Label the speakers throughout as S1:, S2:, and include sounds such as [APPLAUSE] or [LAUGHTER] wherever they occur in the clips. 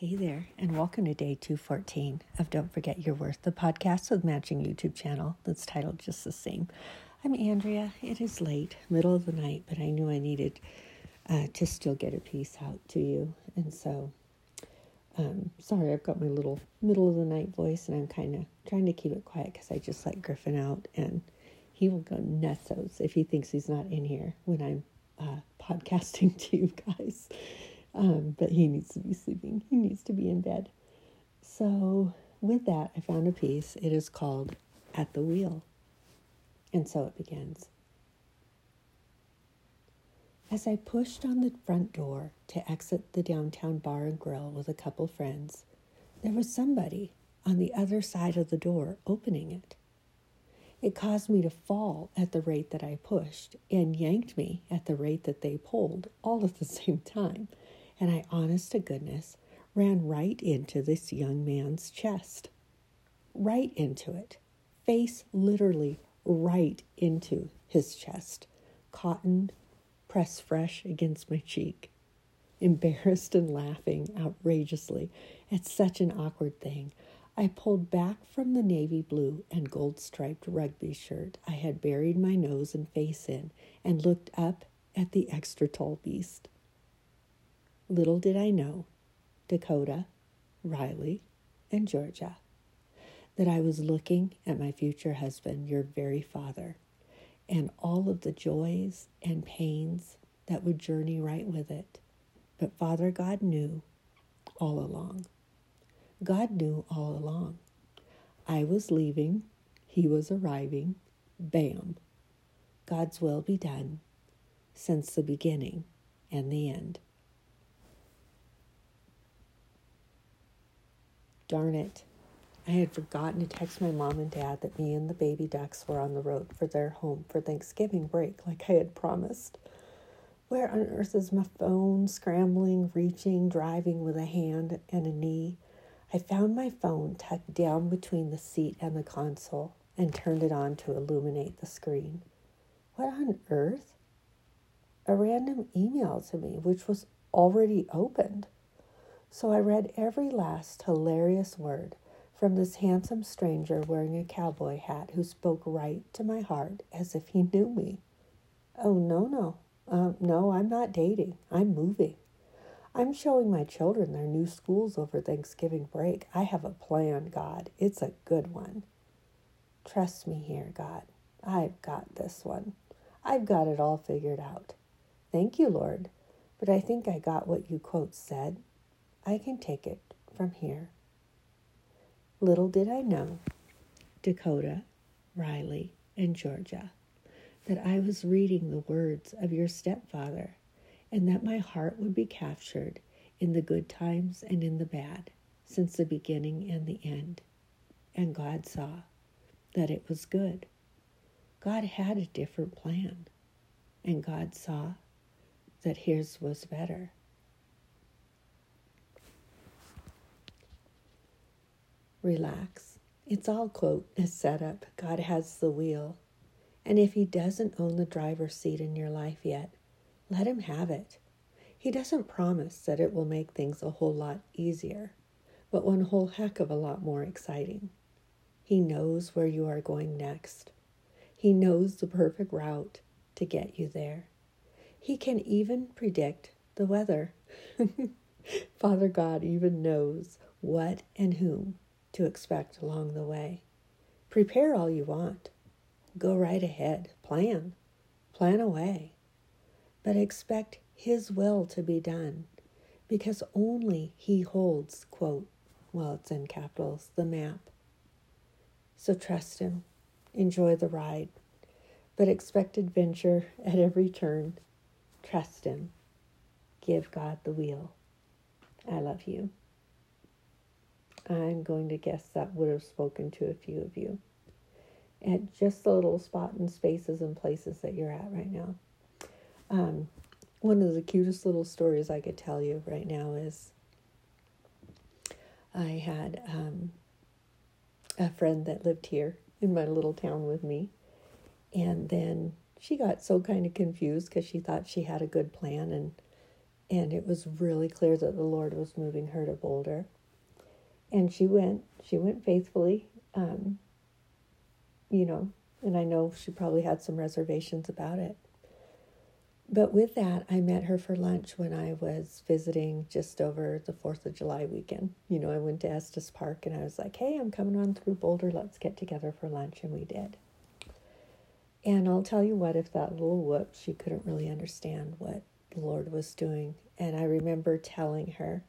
S1: Hey there, and welcome to day 214 of Don't Forget Your Worth, the podcast with matching YouTube channel that's titled just the same. I'm Andrea. It is late, middle of the night, but I knew I needed uh, to still get a piece out to you. And so, um, sorry, I've got my little middle of the night voice, and I'm kind of trying to keep it quiet because I just let Griffin out, and he will go nuts if he thinks he's not in here when I'm uh, [LAUGHS] podcasting to you guys. Um, but he needs to be sleeping. He needs to be in bed. So, with that, I found a piece. It is called At the Wheel. And so it begins. As I pushed on the front door to exit the downtown bar and grill with a couple friends, there was somebody on the other side of the door opening it. It caused me to fall at the rate that I pushed and yanked me at the rate that they pulled all at the [LAUGHS] same time and I, honest to goodness, ran right into this young man's chest. Right into it. Face literally right into his chest. Cotton pressed fresh against my cheek. Embarrassed and laughing outrageously at such an awkward thing, I pulled back from the navy blue and gold striped rugby shirt I had buried my nose and face in and looked up at the extra tall beast. Little did I know, Dakota, Riley, and Georgia, that I was looking at my future husband, your very father, and all of the joys and pains that would journey right with it. But Father God knew all along. God knew all along. I was leaving, he was arriving. Bam. God's will be done since the beginning and the end. Darn it. I had forgotten to text my mom and dad that me and the baby ducks were on the road for their home for Thanksgiving break, like I had promised. Where on earth is my phone? Scrambling, reaching, driving with a hand and a knee. I found my phone tucked down between the seat and the console and turned it on to illuminate the screen. What on earth? A random email to me, which was already opened. So I read every last hilarious word from this handsome stranger wearing a cowboy hat who spoke right to my heart as if he knew me. Oh, no, no. Um, no, I'm not dating. I'm moving. I'm showing my children their new schools over Thanksgiving break. I have a plan, God. It's a good one. Trust me here, God. I've got this one. I've got it all figured out. Thank you, Lord. But I think I got what you quote said. I can take it from here. Little did I know, Dakota, Riley, and Georgia, that I was reading the words of your stepfather and that my heart would be captured in the good times and in the bad since the beginning and the end. And God saw that it was good. God had a different plan, and God saw that his was better. Relax. It's all, quote, a setup. God has the wheel. And if He doesn't own the driver's seat in your life yet, let Him have it. He doesn't promise that it will make things a whole lot easier, but one whole heck of a lot more exciting. He knows where you are going next. He knows the perfect route to get you there. He can even predict the weather. [LAUGHS] Father God even knows what and whom to expect along the way. Prepare all you want. Go right ahead. Plan. Plan away. But expect His will to be done because only He holds, quote, well, it's in capitals, the map. So trust Him. Enjoy the ride. But expect adventure at every turn. Trust Him. Give God the wheel. I love you. I'm going to guess that would have spoken to a few of you at just the little spot and spaces and places that you're at right now. Um, one of the cutest little stories I could tell you right now is I had um, a friend that lived here in my little town with me, and then she got so kind of confused because she thought she had a good plan and and it was really clear that the Lord was moving her to Boulder. And she went, she went faithfully, um, you know, and I know she probably had some reservations about it. But with that, I met her for lunch when I was visiting just over the 4th of July weekend. You know, I went to Estes Park and I was like, hey, I'm coming on through Boulder. Let's get together for lunch. And we did. And I'll tell you what, if that little whoop, she couldn't really understand what the Lord was doing. And I remember telling her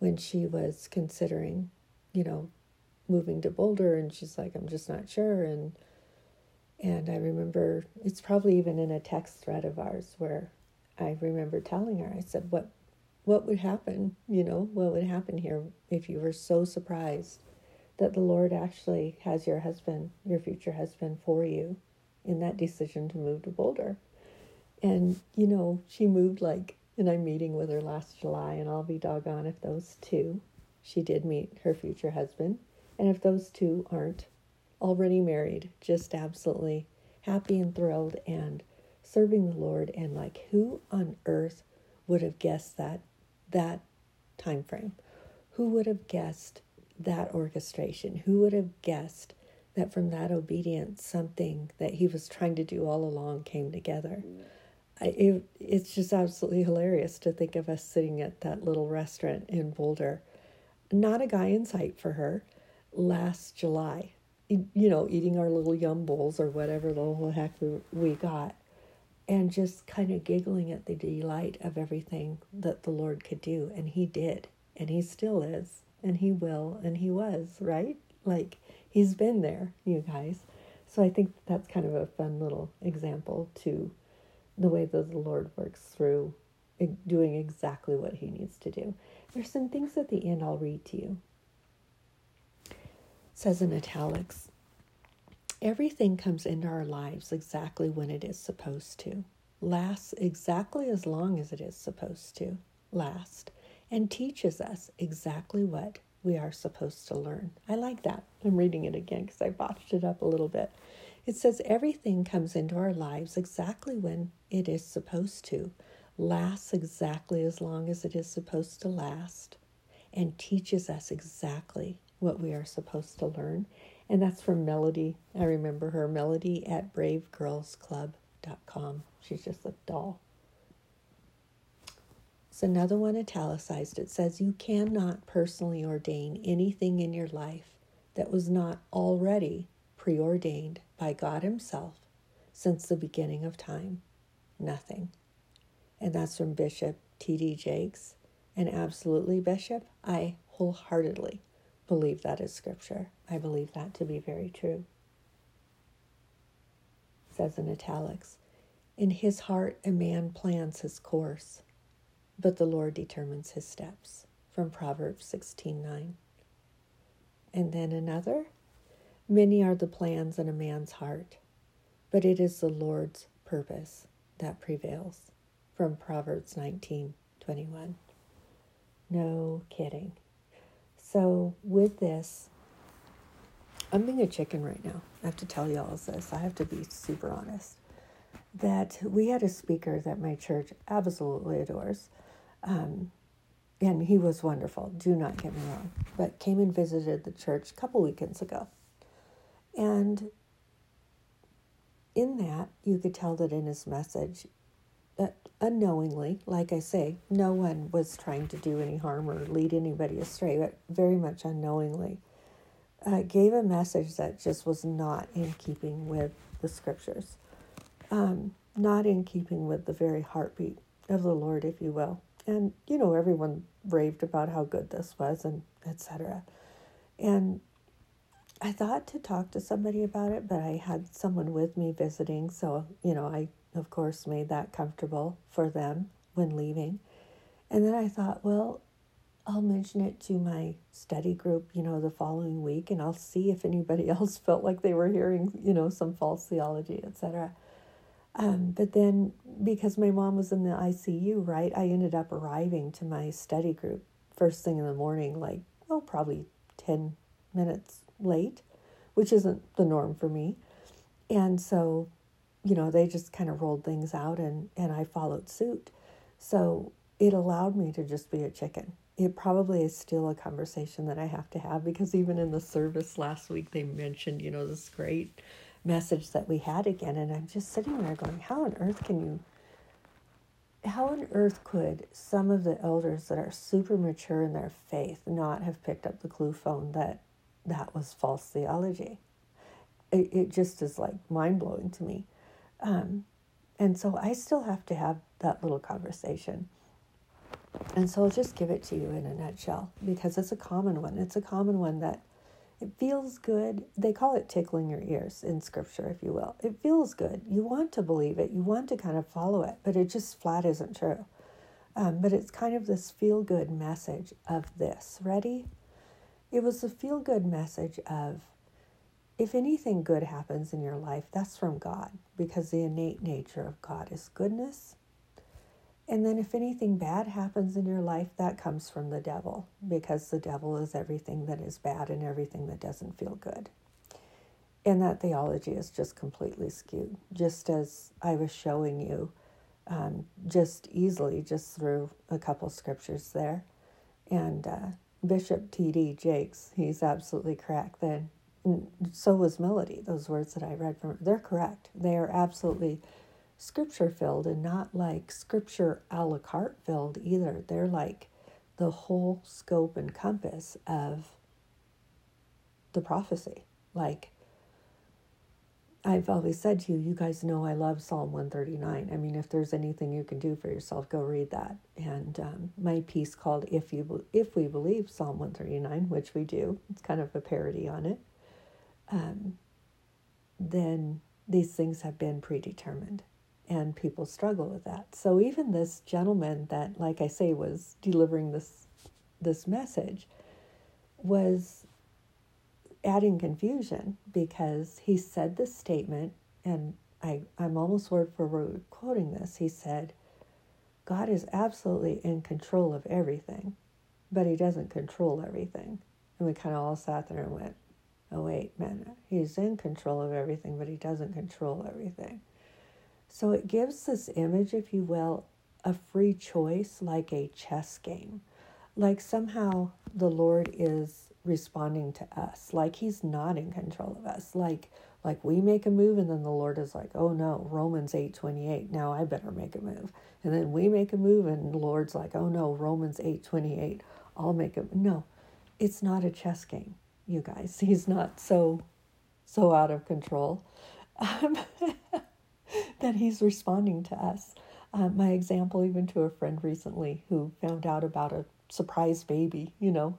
S1: when she was considering, you know, moving to Boulder, and she's like, I'm just not sure. And and I remember it's probably even in a text thread of ours where I remember telling her, I said, What what would happen, you know, what would happen here if you were so surprised that the Lord actually has your husband, your future husband for you in that decision to move to Boulder. And, you know, she moved like and I'm meeting with her last July and I'll be doggone if those two she did meet her future husband. And if those two aren't already married, just absolutely happy and thrilled and serving the Lord and like who on earth would have guessed that that time frame? Who would have guessed that orchestration? Who would have guessed that from that obedience something that he was trying to do all along came together? I, it, it's just absolutely hilarious to think of us sitting at that little restaurant in Boulder. Not a guy in sight for her last July you know, eating our little yum bowls or whatever the whole heck we, we got, and just kind of giggling at the delight of everything that the Lord could do. And He did, and He still is, and He will, and He was, right? Like, He's been there, you guys. So I think that's kind of a fun little example to the way that the Lord works through doing exactly what He needs to do. There's some things at the end I'll read to you says in italics everything comes into our lives exactly when it is supposed to, lasts exactly as long as it is supposed to last, and teaches us exactly what we are supposed to learn. I like that. I'm reading it again because I botched it up a little bit. It says everything comes into our lives exactly when it is supposed to, lasts exactly as long as it is supposed to last, and teaches us exactly what we are supposed to learn. And that's from Melody. I remember her, Melody at bravegirlsclub.com. She's just a doll. It's another one italicized. It says, You cannot personally ordain anything in your life that was not already preordained by God Himself since the beginning of time. Nothing. And that's from Bishop T.D. Jakes. And absolutely, Bishop, I wholeheartedly believe that is scripture. I believe that to be very true. Says in italics, in his heart a man plans his course, but the Lord determines his steps. From Proverbs 16:9. And then another, many are the plans in a man's heart, but it is the Lord's purpose that prevails. From Proverbs 19:21. No kidding. So, with this, I'm being a chicken right now. I have to tell you all this. I have to be super honest. That we had a speaker that my church absolutely adores. Um, and he was wonderful, do not get me wrong, but came and visited the church a couple weekends ago. And in that, you could tell that in his message, unknowingly, like I say, no one was trying to do any harm or lead anybody astray, but very much unknowingly, uh, gave a message that just was not in keeping with the scriptures, um, not in keeping with the very heartbeat of the Lord, if you will. And you know, everyone raved about how good this was, and etc. And I thought to talk to somebody about it, but I had someone with me visiting, so you know, I of course, made that comfortable for them when leaving. And then I thought, well, I'll mention it to my study group, you know, the following week, and I'll see if anybody [LAUGHS] else felt like they were hearing, you know, some false theology, etc. Um, but then, because my mom was in the ICU, right, I ended up arriving to my study group first thing in the morning, like, oh, probably 10 minutes late, which isn't the norm for me. And so you know, they just kind of rolled things out and, and I followed suit. So it allowed me to just be a chicken. It probably is still a conversation that I have to have because even in the service last week, they mentioned, you know, this great message that we had again. And I'm just sitting there going, how on earth can you, how on earth could some of the elders that are super mature in their faith not have picked up the clue phone that that was false theology? It, it just is like mind blowing to me. Um, and so I still have to have that little conversation. And so I'll just give it to you in a nutshell because it's a common one. It's a common one that it feels good. They call it tickling your ears in scripture, if you will. It feels good. You want to believe it, you want to kind of follow it, but it just flat isn't true. Um, but it's kind of this feel good message of this. Ready? It was a feel good message of if anything good happens in your life, that's from God because the innate nature of God is goodness and then if anything bad happens in your life, that comes from the devil because the devil is everything that is bad and everything that doesn't feel good. And that theology is just completely skewed, just as I was showing you um, just easily, just through a couple scriptures there. And uh, Bishop T.D. Jakes, he's absolutely correct. Then so was Melody. Those words that I read from they're correct. They are absolutely scripture filled and not like scripture a la carte filled either. They're like the whole scope and compass of the prophecy. Like I've always said to you, you guys know I love Psalm 139. I mean, if there's anything you can do for yourself, go read that. And um, my piece called "If You If We Believe" Psalm 139, which we do, it's kind of a parody on it. Um, then these things have been predetermined and people struggle with that. So even this gentleman that, like I say, was delivering this this message was adding confusion because he said this statement, and I, I'm almost word for word quoting this. He said, God is absolutely in control of everything, but he doesn't control everything. And we kind of all sat there and went, oh, wait, man, he's in control of everything, but he doesn't control everything. So it gives this image, if you will, a free choice like a chess game. Like somehow the Lord is responding to us, like he's not in control of us. Like like we make a move and then the Lord is like, "Oh no, Romans 8:28. Now I better make a move." And then we make a move and the Lord's like, "Oh no, Romans 8:28. I'll make a No. It's not a chess game, you guys. [LAUGHS] He's not so so out of control. Um, [LAUGHS] that he's responding to us. Uh, my example, even to a friend recently who found out about a surprise baby, you know,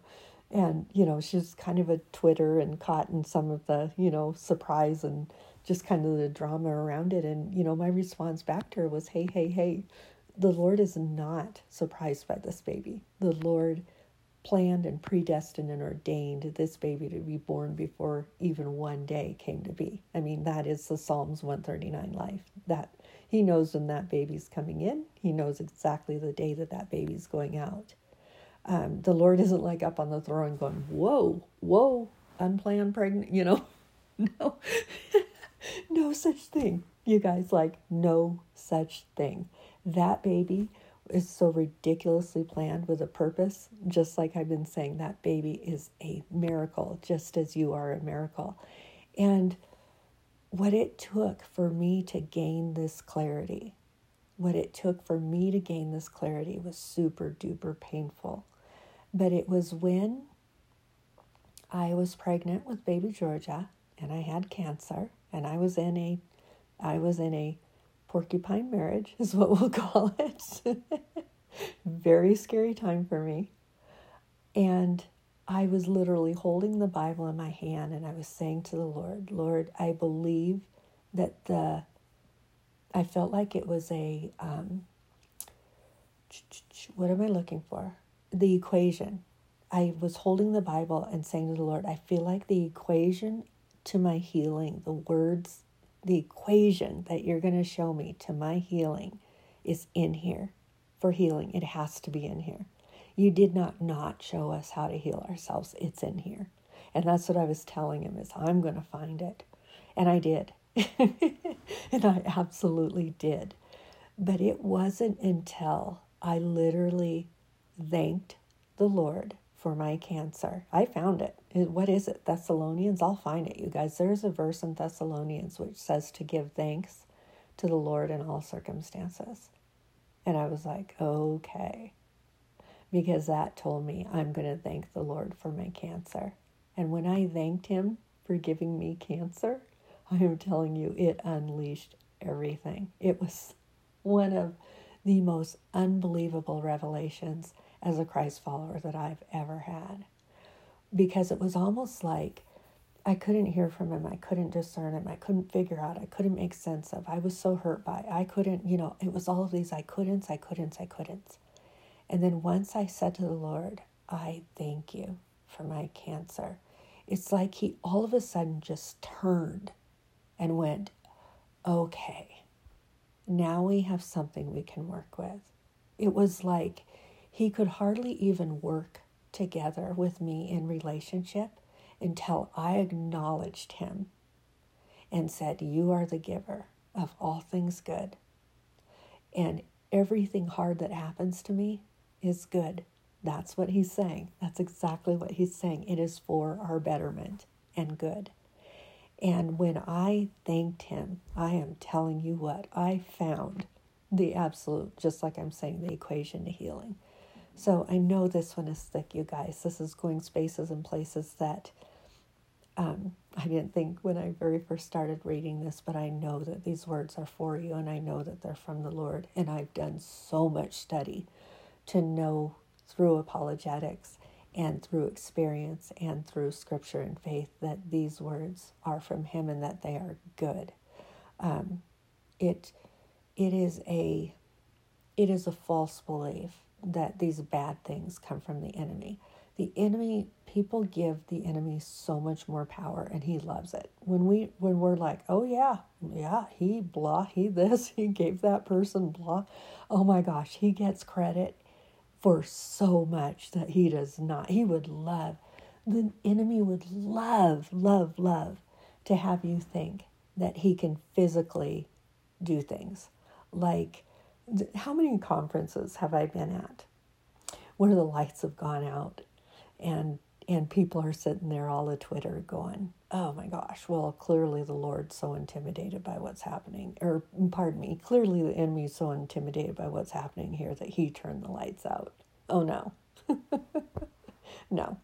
S1: and, you know, she's kind of a Twitter and caught in some of the, you know, surprise and just kind of the drama around it. And, you know, my response back to her was, hey, hey, hey, the Lord is not surprised by this baby. The Lord planned and predestined and ordained this baby to be born before even one day came to be. I mean, that is the Psalms 139 life. That he knows when that baby's coming in. He knows exactly the day that that baby's going out. Um, the Lord isn't like up on the throne going, "Whoa, whoa, unplanned pregnant," you know. [LAUGHS] no, [LAUGHS] no such thing. You guys, like no such thing. That baby is so ridiculously planned with a purpose, just like I've been saying, that baby is a miracle, just as you are a miracle. And what it took for me to gain this clarity, what it took for me to gain this clarity was super duper painful. But it was when I was pregnant with baby Georgia and I had cancer and I was in a I was in a porcupine marriage, [LAUGHS] is what we'll call it. [LAUGHS] Very scary time for me. And I was literally holding the Bible in my hand and I was saying to the Lord, Lord, I believe that the, I felt like it was a, um, what am I looking for? The equation. I was holding the Bible and saying to the Lord, I feel like the equation to my healing, the words the equation that you're going to show me to my healing is in here. For healing, it has to be in here. You did not not show us how to heal ourselves. It's in here. And that's what I was telling him is I'm going to find it. And I did. [LAUGHS] and I absolutely did. But it wasn't until I literally thanked the Lord for my cancer. I found it. What is it? Thessalonians? I'll find it, you guys. There's a verse in Thessalonians which says to give thanks to the Lord in all circumstances. And I was like, okay. Because that told me I'm going to thank the Lord for my cancer. And when I thanked Him for giving me cancer, I am telling you, it unleashed everything. It was one of the most unbelievable revelations as a Christ follower that I've ever had. Because it was almost like I couldn't hear from him. I couldn't discern him. I couldn't figure out. I couldn't make sense of. I was so hurt by. I couldn't, you know, it was all of these I couldn't, I couldn't, I couldn't. And then once I said to the Lord, I thank you for my cancer, it's like he all of a sudden just turned and went, okay, now we have something we can work with. It was like he could hardly even work together with me in relationship until I acknowledged him and said, You are the giver of all things good. And everything hard that happens to me is good. That's what he's saying. That's exactly what he's saying. It is for our betterment and good. And when I thanked him, I am telling you what, I found the absolute, just like I'm saying, the equation to healing. So I know this one is thick, you guys. This is going spaces and places that um, I didn't think when I very first started reading this, but I know that these words are for you and I know that they're from the Lord. And I've done so much study to know through apologetics and through experience and through scripture and faith that these words are from him and that they are good um, it it is a it is a false belief that these bad things come from the enemy the enemy people give the enemy so much more power and he loves it when we when we're like oh yeah yeah he blah he this [LAUGHS] he gave that person blah oh my gosh he gets credit for so much that he does not. He would love, the enemy would love, love, love to have you think that he can physically do things. Like, how many conferences have I been at where the lights have gone out and and people are sitting there all the Twitter going, oh my gosh, well, clearly the Lord's so intimidated by what's happening. Or, pardon me, clearly the enemy is so intimidated by what's happening here that he turned the lights out. Oh no. [LAUGHS] no.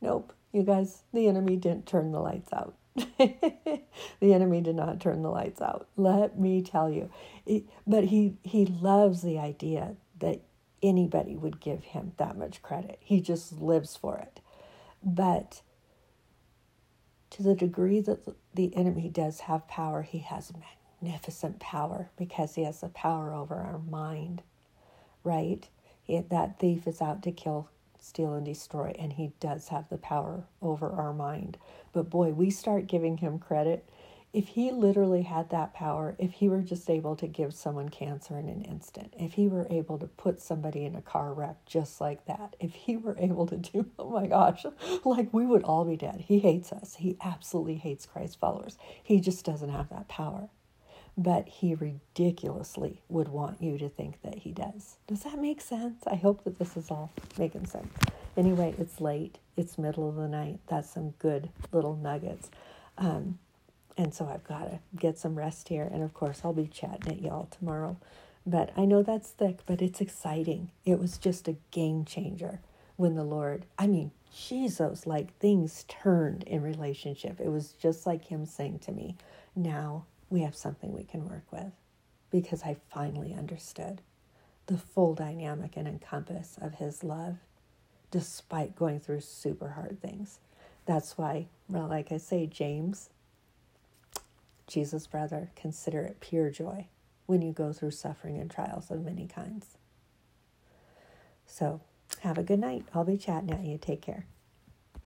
S1: Nope. You guys, the enemy didn't turn the lights out. [LAUGHS] the enemy did not turn the lights out. Let me tell you. It, but he, he loves the idea that anybody would give him that much credit. He just lives for it. But to the degree that the enemy does have power, he has magnificent power because he has the power over our mind, right? It, that thief is out to kill, steal, and destroy, and he does have the power over our mind. But boy, we start giving him credit if he literally had that power, if he were just able to give someone cancer in an instant, if he were able to put somebody in a car wreck just like that, if he were able to do, [LAUGHS] oh my gosh, like we would all be dead. He hates us. He absolutely hates Christ followers. He just doesn't have that power. But he ridiculously would want you to think that he does. Does that make sense? I hope that this is all making sense. Anyway, it's late. It's middle of the night. That's some good little nuggets. Um, and so I've got to get some rest here. And of course, I'll be chatting at y'all tomorrow. But I know that's thick, but it's exciting. It was just a game changer when the Lord, I mean, Jesus, like things turned in relationship. It was just like Him saying to me, Now we have something we can work with because I finally understood the full dynamic and encompass of His love despite going through super hard things. That's why, well, like I say, James Jesus, brother, consider it pure joy when you go through suffering and trials of many kinds. So, have a good night. I'll be chatting at you. Take care.